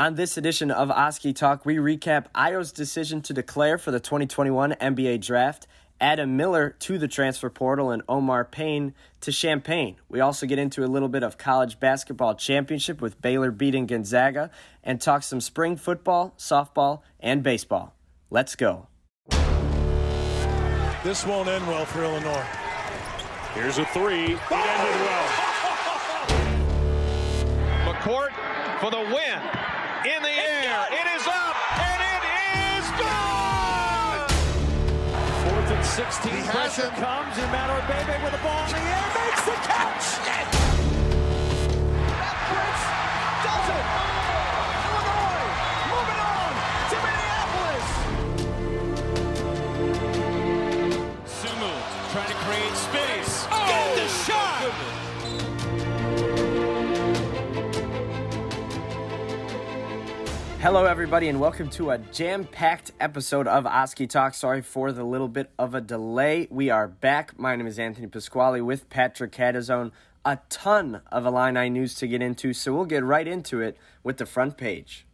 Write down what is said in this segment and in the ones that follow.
On this edition of Oskee Talk, we recap Ayo's decision to declare for the 2021 NBA Draft, Adam Miller to the transfer portal, and Omar Payne to Champaign. We also get into a little bit of college basketball championship with Baylor beating Gonzaga and talk some spring football, softball, and baseball. Let's go. This won't end well for Illinois. Here's a three. It ended well. McCourt for the win. In the air. It is up. And it is gone. Fourth and 16. Pressure him. comes. And Matt Bebe with the ball in the air makes the catch. does Hello, everybody, and welcome to a jam packed episode of Oskee Talk. Sorry for the little bit of a delay. We are back. My name is Anthony Pasquale with Patrick Catazone. A ton of Illini news to get into, so we'll get right into it with the front page.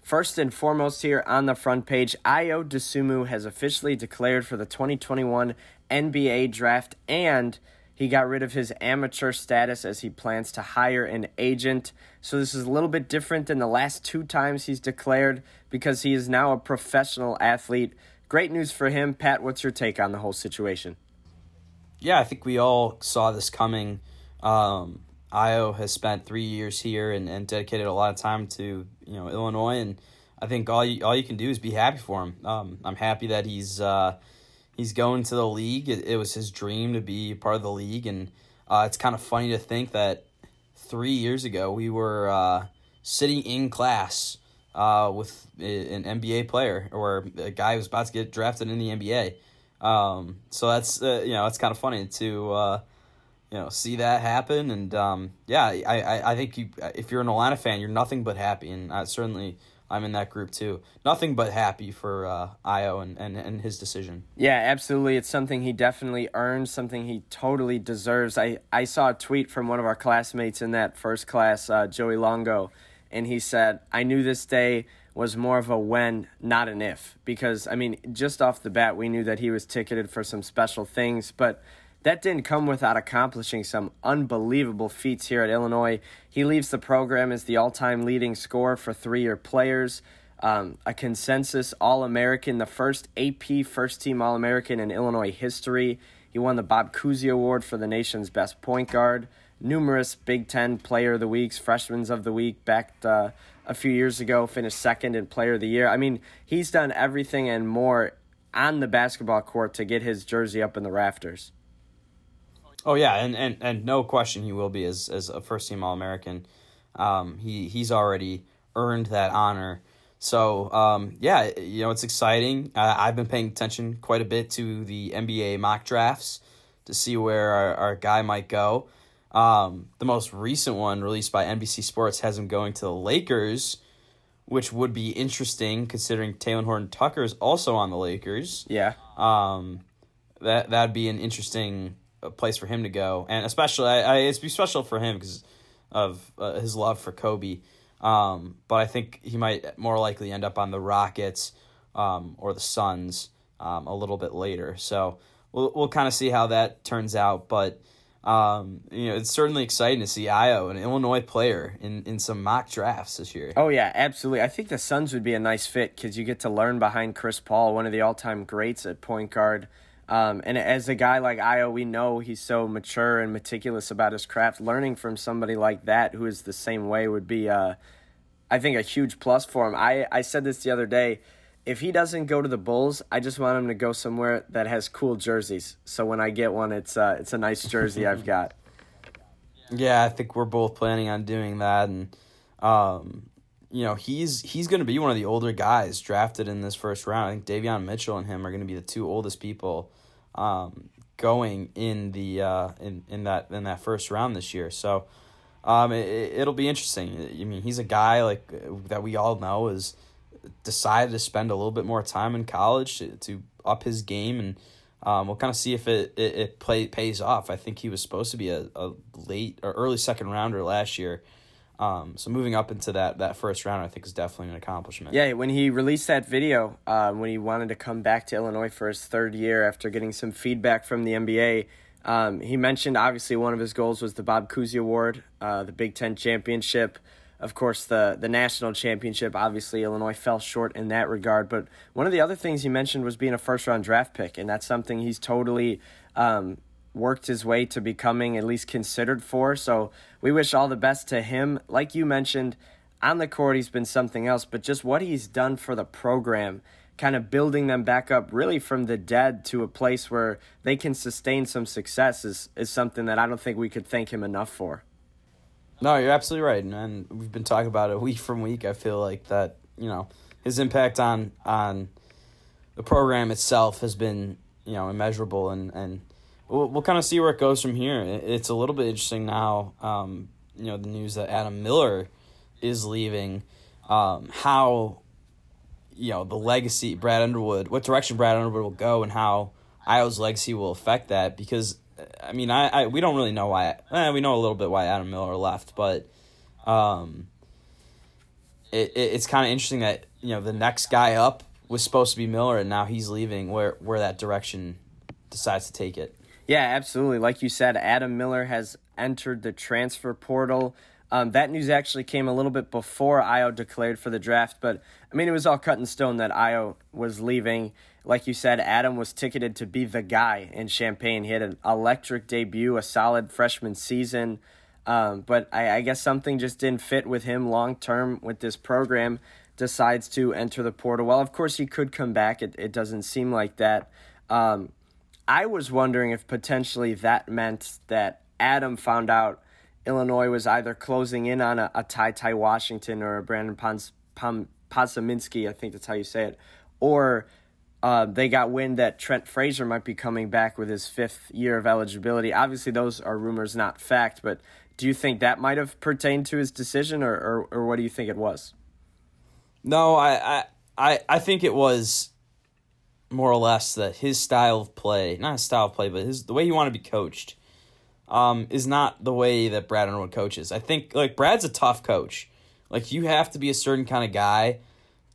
First and foremost, here on the front page, Ayo Dosunmu has officially declared for the 2021 NBA draft and he got rid of his amateur status as he plans to hire an agent. So, this is a little bit different than the last two times he's declared because he is now a professional athlete. Great news for him. Pat, what's your take on the whole situation? yeah, I think we all saw this coming. Um, Ayo has spent three years here and, and dedicated a lot of time to you know Illinois, and I think all you, all you can do is be happy for him. Um, I'm happy that he's uh, he's going to the league. It, it was his dream to be part of the league, and uh, it's kind of funny to think that three years ago we were uh, sitting in class uh, with an NBA player or a guy who's about to get drafted in the NBA. Um, so that's uh, you know it's kind of funny to uh, you know see that happen, and um, yeah, I, I, I think you if you're an Atlanta fan, you're nothing but happy, and I certainly I'm in that group too. Nothing but happy for uh, Ayo and, and, and his decision. Yeah, absolutely. It's something he definitely earned, something he totally deserves. I, I saw a tweet from one of our classmates in that first class, uh, Joey Longo, and he said, I knew this day was more of a when, not an if. Because, I mean, just off the bat, we knew that he was ticketed for some special things, but that didn't come without accomplishing some unbelievable feats here at Illinois. He leaves the program as the all time leading scorer for three year players, um, a consensus All American, the first AP first team All American in Illinois history. He won the Bob Cousy Award for the nation's best point guard. Numerous Big Ten Player of the Weeks, Freshmen's of the Week back uh, a few years ago, finished second in Player of the Year. I mean, he's done everything and more on the basketball court to get his jersey up in the rafters. Oh yeah, and, and, and no question he will be as as a first team All American. Um, he he's already earned that honor. So um, yeah, you know it's exciting. Uh, I've been paying attention quite a bit to the NBA mock drafts to see where our, our guy might go. Um, the most recent one released by NBC Sports has him going to the Lakers, which would be interesting considering Talen Horton Tucker is also on the Lakers Yeah. um, that that'd be an interesting uh, place for him to go, and especially I, I it's be special for him because of uh, his love for Kobe. Um, but I think he might more likely end up on the Rockets um, or the Suns um, a little bit later. So we'll we'll kind of see how that turns out, but. Um, you know, it's certainly exciting to see Ayo, an Illinois player, in, in some mock drafts this year. Oh yeah, absolutely. I think the Suns would be a nice fit because you get to learn behind Chris Paul, one of the all-time greats at point guard. Um, and as a guy like Ayo, we know he's so mature and meticulous about his craft. Learning from somebody like that who is the same way would be, uh, I think, a huge plus for him. I, I said this the other day. If he doesn't go to the Bulls, I just want him to go somewhere that has cool jerseys. So when I get one, it's uh, it's a nice jersey I've got. Yeah, I think we're both planning on doing that, and um, you know he's he's going to be one of the older guys drafted in this first round. I think Davion Mitchell and him are going to be the two oldest people um, going in the uh, in in that in that first round this year. So um, it, it'll be interesting. I mean, he's a guy like that we all know is decided to spend a little bit more time in college to, to up his game and um, we'll kind of see if it, it, it play, pays off. I think he was supposed to be a, a late or early second rounder last year. Um, so moving up into that that first round, I think is definitely an accomplishment. Yeah, when he released that video, uh, when he wanted to come back to Illinois for his third year after getting some feedback from the NBA, um, he mentioned obviously one of his goals was the Bob Cousy Award, uh, the Big Ten championship. Of course, the the national championship. Obviously, Illinois fell short in that regard. But one of the other things he mentioned was being a first round draft pick, and that's something he's totally um, worked his way to becoming at least considered for. So we wish all the best to him. Like you mentioned, on the court, he's been something else, but just what he's done for the program, kind of building them back up really from the dead to a place where they can sustain some success is, is something that I don't think we could thank him enough for. No, you're absolutely right, and we've been talking about it week from week. I feel like that, you know, his impact on on the program itself has been, you know, immeasurable, and and we'll, we'll kind of see where it goes from here. It's a little bit interesting now. Um, you know, the news that Adam Miller is leaving. Um, how you know the legacy Brad Underwood, what direction Brad Underwood will go, and how Ayo's legacy will affect that. Because I mean, I, I we don't really know why. Eh, we know a little bit why Adam Miller left, but um, it, it it's kind of interesting that you know the next guy up was supposed to be Miller, and now he's leaving. Where where that direction decides to take it. Yeah, absolutely. Like you said, Adam Miller has entered the transfer portal. Um, that news actually came a little bit before Ayo declared for the draft, but I mean, it was all cut in stone that Ayo was leaving. Like you said, Adam was ticketed to be the guy in Champaign. He had an electric debut, a solid freshman season, um, but I, I guess something just didn't fit with him long term with this program. Decides to enter the portal. Well, of course, he could come back. It, it doesn't seem like that. Um, I was wondering if potentially that meant that Adam found out Illinois was either closing in on a, a Ty Ty Washington or a Brandon Pons, Pom, I think that's how you say it, or uh, they got wind that Trent Frazier might be coming back with his fifth year of eligibility. Obviously, those are rumors, not fact, but do you think that might have pertained to his decision, or, or, or what do you think it was? No, I, I, I think it was more or less that his style of play, not his style of play, but his the way you want to be coached, um, is not the way that Brad Underwood coaches. I think like Brad's a tough coach. Like you have to be a certain kind of guy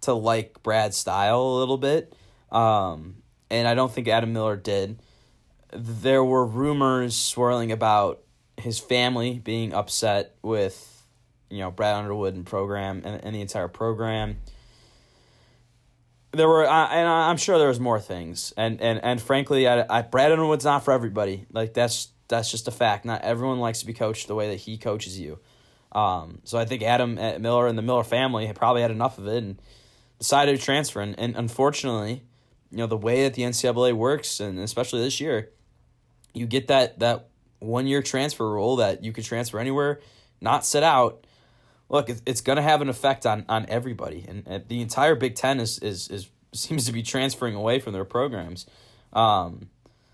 to like Brad's style a little bit. Um, and I don't think Adam Miller did. There were rumors swirling about his family being upset with, you know, Brad Underwood and program and, and the entire program there were, uh, and I'm sure there was more things, and and and frankly, I, I Brad Underwood's not for everybody. Like that's that's just a fact. Not everyone likes to be coached the way that he coaches you. Um, so I think Adam uh, Miller and the Miller family had probably had enough of it and decided to transfer. And, and unfortunately, you know the way that the NCAA works, and especially this year, you get that that one year transfer rule that you can transfer anywhere, not sit out look, it's going to have an effect on on everybody, and, the entire Big Ten is is is seems to be transferring away from their programs. Um,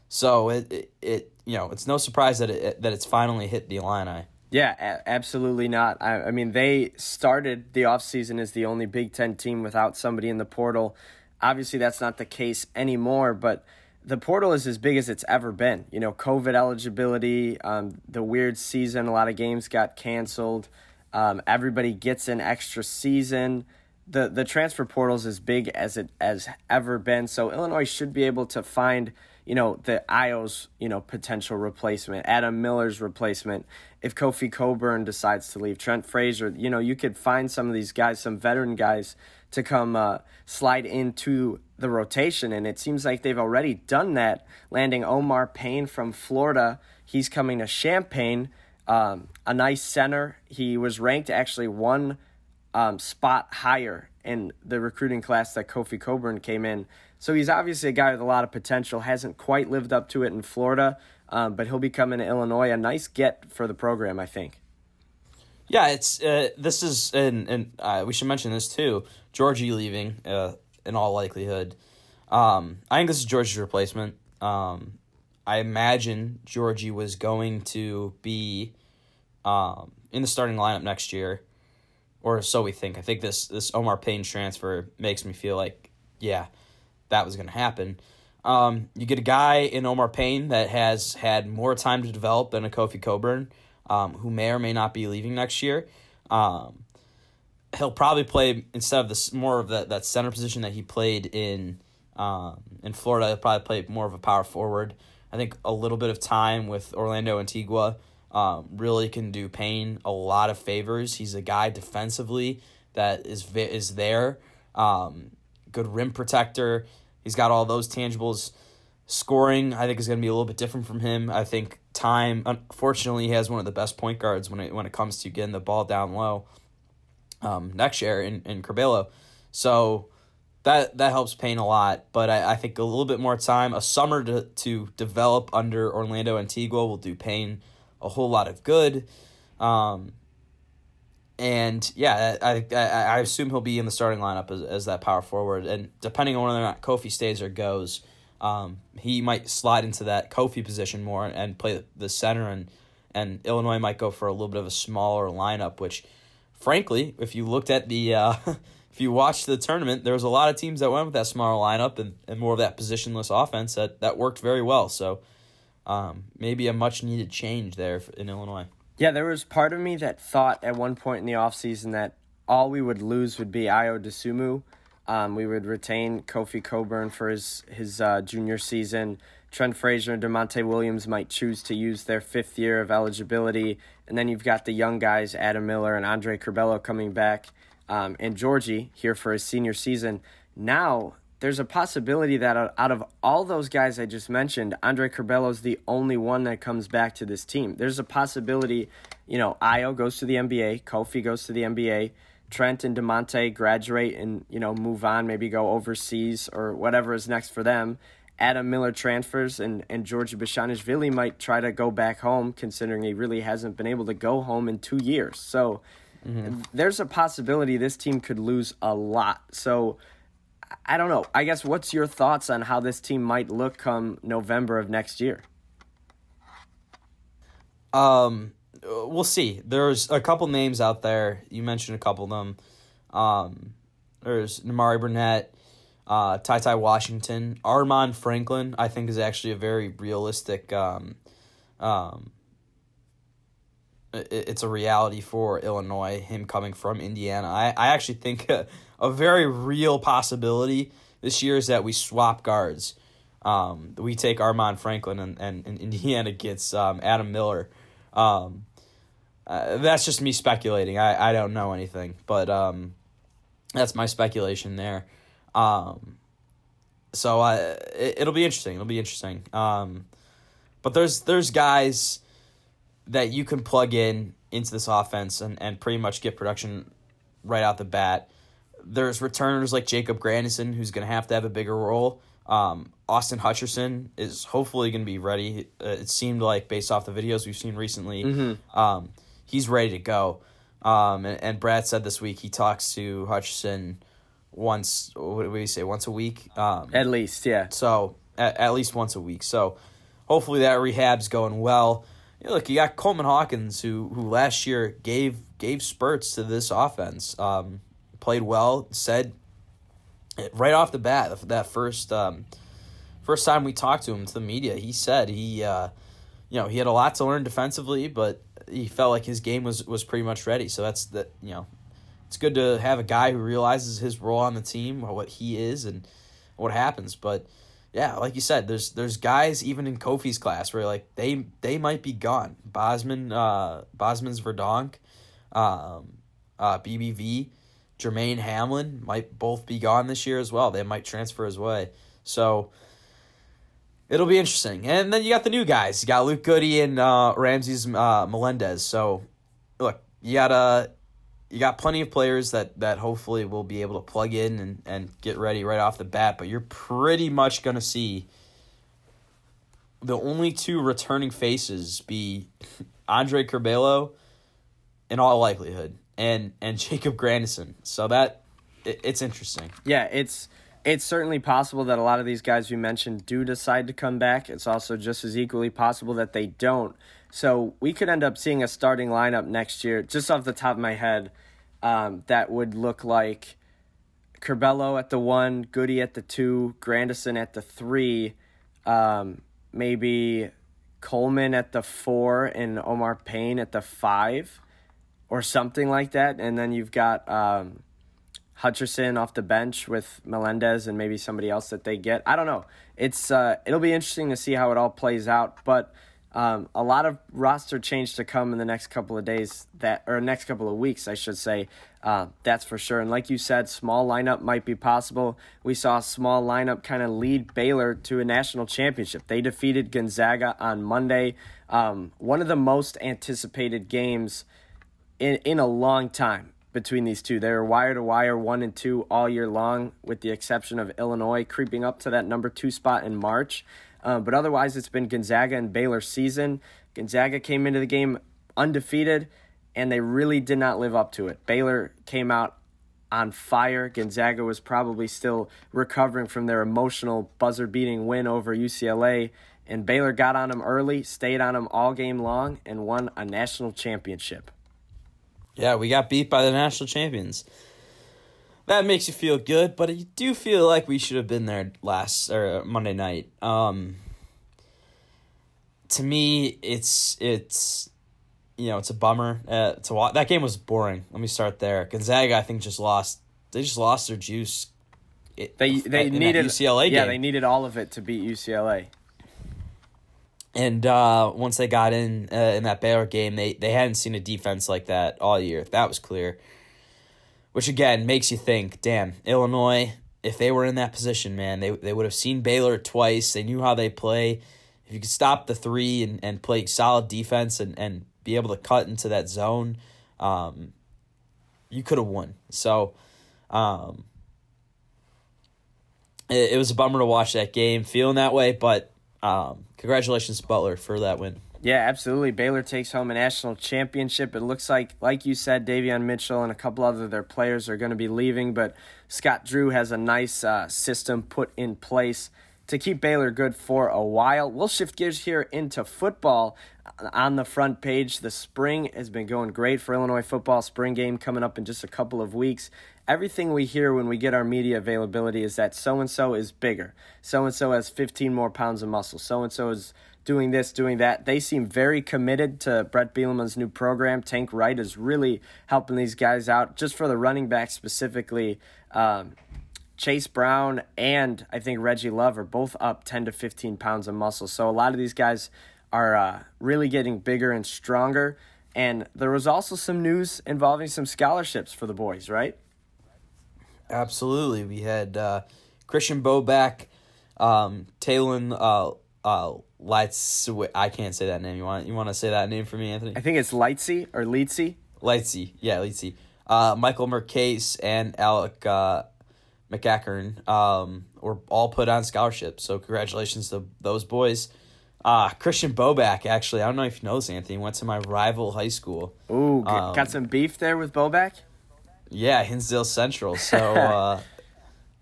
so it, it, it you know it's no surprise that it that it's finally hit the Illini. Yeah, a- absolutely not. I, I mean, they started the offseason as the only Big Ten team without somebody in the portal. Obviously, that's not the case anymore, but the portal is as big as it's ever been. You know, COVID eligibility, um, the weird season, a lot of games got canceled. Um, everybody gets an extra season. The the transfer portal is as big as it has ever been. So Illinois should be able to find, you know, the Ayo's you know, potential replacement, Adam Miller's replacement. If Kofi Cockburn decides to leave, Trent Frazier, you know, you could find some of these guys, some veteran guys, to come uh, slide into the rotation. And it seems like they've already done that, landing Omar Payne from Florida. He's coming to Champaign um, a nice center. He was ranked actually one um, spot higher in the recruiting class that Kofi Cockburn came in. So he's obviously a guy with a lot of potential. Hasn't quite lived up to it in Florida, um, but he'll be coming to Illinois. A nice get for the program, I think. Yeah, it's uh, this is and and uh, we should mention this too. Giorgi leaving, uh, in all likelihood. Um, I think this is Giorgi's replacement. Um, I imagine Giorgi was going to be um, in the starting lineup next year, or so we think. I think this this Omar Payne transfer makes me feel like, yeah, that was going to happen. Um, you get a guy in Omar Payne that has had more time to develop than a Kofi Cockburn, um, who may or may not be leaving next year. Um, he'll probably play instead of this more of that, that center position that he played in um, in Florida. He'll probably play more of a power forward. I think a little bit of time with Orlando Antigua um, really can do Payne a lot of favors. He's a guy defensively that is is there. Um, good rim protector. He's got all those tangibles. Scoring, I think, is going to be a little bit different from him. I think time. Unfortunately, he has one of the best point guards when it when it comes to getting the ball down low. Um, next year in in Curbelo, so that that helps Payne a lot. But I, I think a little bit more time, a summer to to develop under Orlando Antigua will do Payne a whole lot of good. Um, and yeah, I, I I assume he'll be in the starting lineup as, as that power forward. And depending on whether or not Kofi stays or goes, um, he might slide into that Kofi position more and play the center. And and Illinois might go for a little bit of a smaller lineup. Which, frankly, if you looked at the uh, if you watched the tournament, there was a lot of teams that went with that smaller lineup and, and more of that positionless offense that that worked very well. So um, maybe a much needed change there in Illinois. Yeah, there was part of me that thought at one point in the offseason that all we would lose would be Ayo Dosunmu. Um, we would retain Kofi Cockburn for his his uh, junior season. Trent Frazier and Da'Monte Williams might choose to use their fifth year of eligibility, and then you've got the young guys Adam Miller and Andre Curbelo coming back, um, and Giorgi here for his senior season. Now there's a possibility that out of all those guys I just mentioned, Andre is the only one that comes back to this team. There's a possibility, you know, Ayo goes to the NBA, Kofi goes to the NBA, Trent and Da'Monte graduate and, you know, move on, maybe go overseas or whatever is next for them. Adam Miller transfers and, and Giorgi Bezhanishvili might try to go back home, considering he really hasn't been able to go home in two years. So mm-hmm. there's a possibility this team could lose a lot. So I don't know. I guess what's your thoughts on how this team might look come November of next year? Um, we'll see. There's a couple names out there. You mentioned a couple of them. Um, there's Nimari Burnett, uh, Ty Ty Washington, Armaan Franklin. I think is actually a very realistic. Um, um, it's a reality for Illinois. Him coming from Indiana, I I actually think. Uh, a very real possibility this year is that we swap guards. Um, we take Armaan Franklin and, and, and Indiana gets um, Adam Miller. Um, uh, that's just me speculating. I, I don't know anything, but um, that's my speculation there. Um, so uh, it, will be interesting. It'll be interesting. Um, but there's there's guys that you can plug in into this offense and, and pretty much get production right out the bat. There's returners like Jacob Grandison, who's going to have to have a bigger role. Um, Austin Hutcherson is hopefully going to be ready. Uh, it seemed like, based off the videos we've seen recently, mm-hmm. um, he's ready to go. Um, and, and, Brad said this week he talks to Hutcherson once, what do we say, once a week? Um, at least, yeah. So, at, at least once a week. So, hopefully that rehab's going well. You know, look, you got Coleman Hawkins, who who last year gave gave spurts to this offense. Um, played well. Said right off the bat that first um, first time we talked to him to the media, he said he uh, you know he had a lot to learn defensively, but he felt like his game was was pretty much ready. So that's that you know it's good to have a guy who realizes his role on the team, what he is, and what happens. But yeah, like you said, there's there's guys even in Kofi's class where like they they might be gone. Bosman, uh, Bosmans Verdonk, um, uh, BBV. Jermaine Hamlin might both be gone this year as well. They might transfer his way. So it'll be interesting. And then you got the new guys. You got Luke Goode and uh, uh, Melendez. So look, you got uh, you got plenty of players that that hopefully will be able to plug in and, and get ready right off the bat. But you're pretty much gonna see the only two returning faces be Andre Curbelo in all likelihood and and Jacob Grandison. So that it, it's interesting. Yeah, it's it's certainly possible that a lot of these guys we mentioned do decide to come back. It's also just as equally possible that they don't. So we could end up seeing a starting lineup next year, just off the top of my head, um, that would look like Curbelo at the one, Goody at the two, Grandison at the three, um, maybe Coleman at the four, and Omar Payne at the five or something like that. And then you've got um, Hutcherson off the bench with Melendez and maybe somebody else that they get. I don't know. It's uh, it'll be interesting to see how it all plays out, but. Um, a lot of roster change to come in the next couple of days that or next couple of weeks I should say. Uh, that's for sure. And like you said small lineup might be possible. We saw a small lineup kind of lead Baylor to a national championship. They defeated Gonzaga on Monday. Um, one of the most anticipated games in, in a long time between these two. They were wire to wire one and two all year long with the exception of Illinois creeping up to that number two spot in March um, but otherwise, it's been Gonzaga and Baylor season. Gonzaga came into the game undefeated, and they really did not live up to it. Baylor came out on fire. Gonzaga was probably still recovering from their emotional buzzer beating win over UCLA. And Baylor got on them early, stayed on them all game long, and won a national championship. Yeah, we got beat by the national champions that makes you feel good, but you do feel like we should have been there last or Monday night. Um, to me, it's it's you know it's a bummer uh, to watch. That game was boring. Let me start there. Gonzaga, I think, just lost. They just lost their juice. It, they they needed UCLA. Yeah, they needed all of it to beat UCLA. And uh, once they got in uh, in that Baylor game, they they hadn't seen a defense like that all year. That was clear which again makes you think, damn, Illinois, if they were in that position, man, they, they would have seen Baylor twice. They knew how they play. If you could stop the three and, and play solid defense and, and be able to cut into that zone, um, you could have won. So um, it, it was a bummer to watch that game, feeling that way, but um, congratulations Butler for that win. Yeah, absolutely. Baylor takes home a national championship. It looks like, like you said, Davion Mitchell and a couple other their players are going to be leaving, but Scott Drew has a nice uh, system put in place to keep Baylor good for a while. We'll shift gears here into football. On the front page, the spring has been going great for Illinois football. Spring game coming up in just a couple of weeks. Everything we hear when we get our media availability is that so and so is bigger. So and so has 15 more pounds of muscle. So and so is doing this, doing that. They seem very committed to Bret Bielema's new program. Tank Wright is really helping these guys out. Just for the running back specifically, um, Chase Brown and I think Reggie Love are both up 10 to 15 pounds of muscle. So a lot of these guys are uh, really getting bigger and stronger. And there was also some news involving some scholarships for the boys, right? Absolutely. We had uh, Christian Boback, um, Taylon uh, uh, Lights. I can't say that name. You want you want to say that name for me, Anthony? I think it's Lightsy or Leetsy. Lightsy, yeah, Leetsy. Uh, Michael Marchese and Alec uh, McAckern um, were all put on scholarship. So congratulations to those boys. Uh, Christian Boback, actually, I don't know if you know this, Anthony, went to my rival high school. Ooh, um, got some beef there with Boback? Yeah, Hinsdale Central. So uh,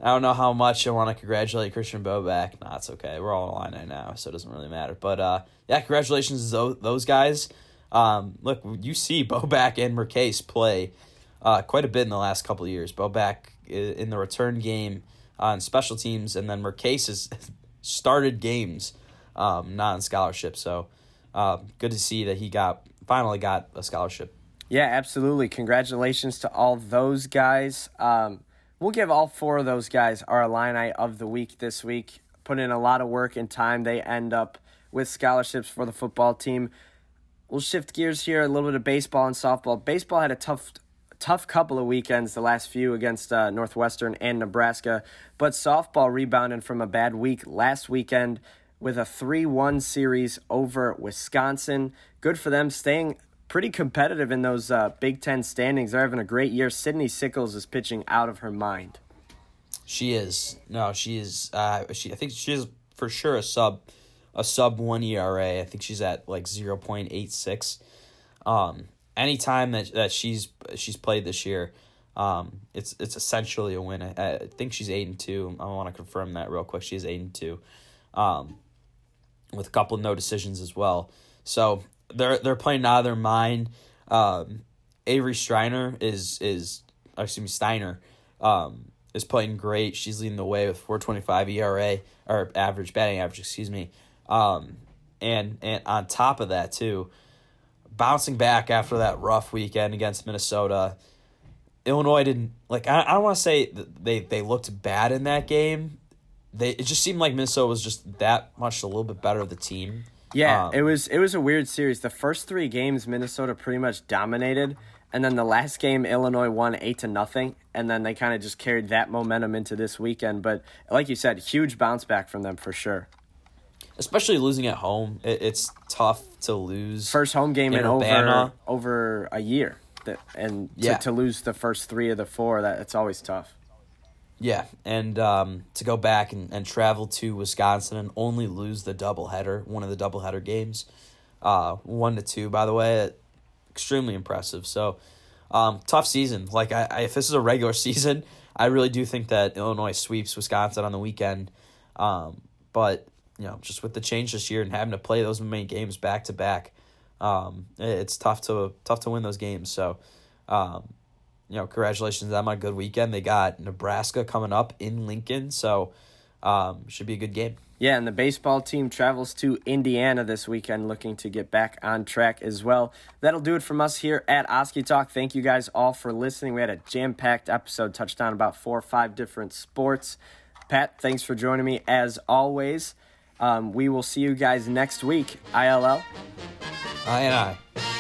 I don't know how much I want to congratulate Christian Boback. Nah, it's okay. We're all line right now, so it doesn't really matter. But uh, yeah, congratulations to those guys. Um, look, you see Boback and Marchese play uh, quite a bit in the last couple of years. Boback in the return game on special teams, and then Marchese has started games, um, not on scholarship. So uh, good to see that he got finally got a scholarship. Yeah, absolutely. Congratulations to all those guys. Um, We'll give all four of those guys our Illini of the week this week. Put in a lot of work and time. They end up with scholarships for the football team. We'll shift gears here a little bit of baseball and softball. Baseball had a tough tough couple of weekends, the last few against uh, Northwestern and Nebraska, but softball rebounded from a bad week last weekend with a 3 1 series over Wisconsin. Good for them, staying pretty competitive in those uh, Big Ten standings. They're having a great year. Sydney Sickles is pitching out of her mind. She is. No, she is. Uh, she. I think she is for sure a sub, a sub one ERA. I think she's at like zero point eight six. Um, anytime that that she's she's played this year, um, it's it's essentially a win. I, I think she's eight and two. I want to confirm that real quick. She's eight and two, um, with a couple of no decisions as well. So they're they're playing out of their mind. Um, Avery Steiner is is excuse me Steiner um, is playing great. She's leading the way with four twenty five ERA or average batting average, excuse me. Um, and and on top of that too, bouncing back after that rough weekend against Minnesota. Illinois didn't like. I, I don't want to say they they looked bad in that game. They it just seemed like Minnesota was just that much a little bit better of the team. Yeah, Um, it was it was a weird series. The first three games, Minnesota pretty much dominated, and then the last game, Illinois won eight to nothing, and then they kind of just carried that momentum into this weekend. But like you said, huge bounce back from them for sure. especially losing at home. It, it's tough to lose. First home game In in, over over a year, That- and Yeah. to, to lose the first three of the four, that it's always tough. Yeah, and um, to go back and, and travel to Wisconsin and only lose the doubleheader, one of the doubleheader games, uh, one to two, by the way, extremely impressive. So, um, tough season. Like, I, I, if this is a regular season, I really do think that Illinois sweeps Wisconsin on the weekend. Um, but you know, just with the change this year and having to play those many games back to back, um, it's tough to tough to win those games. So, um, you know, congratulations to them on a good weekend. They got Nebraska coming up in Lincoln, so um, should be a good game. Yeah, and the baseball team travels to Indiana this weekend looking to get back on track as well. That'll do it from us here at Oskee Talk. Thank you guys all for listening. We had a jam packed episode, touched on about four or five different sports. Pat, thanks for joining me as always. Um, we will see you guys next week. ILL. I and I.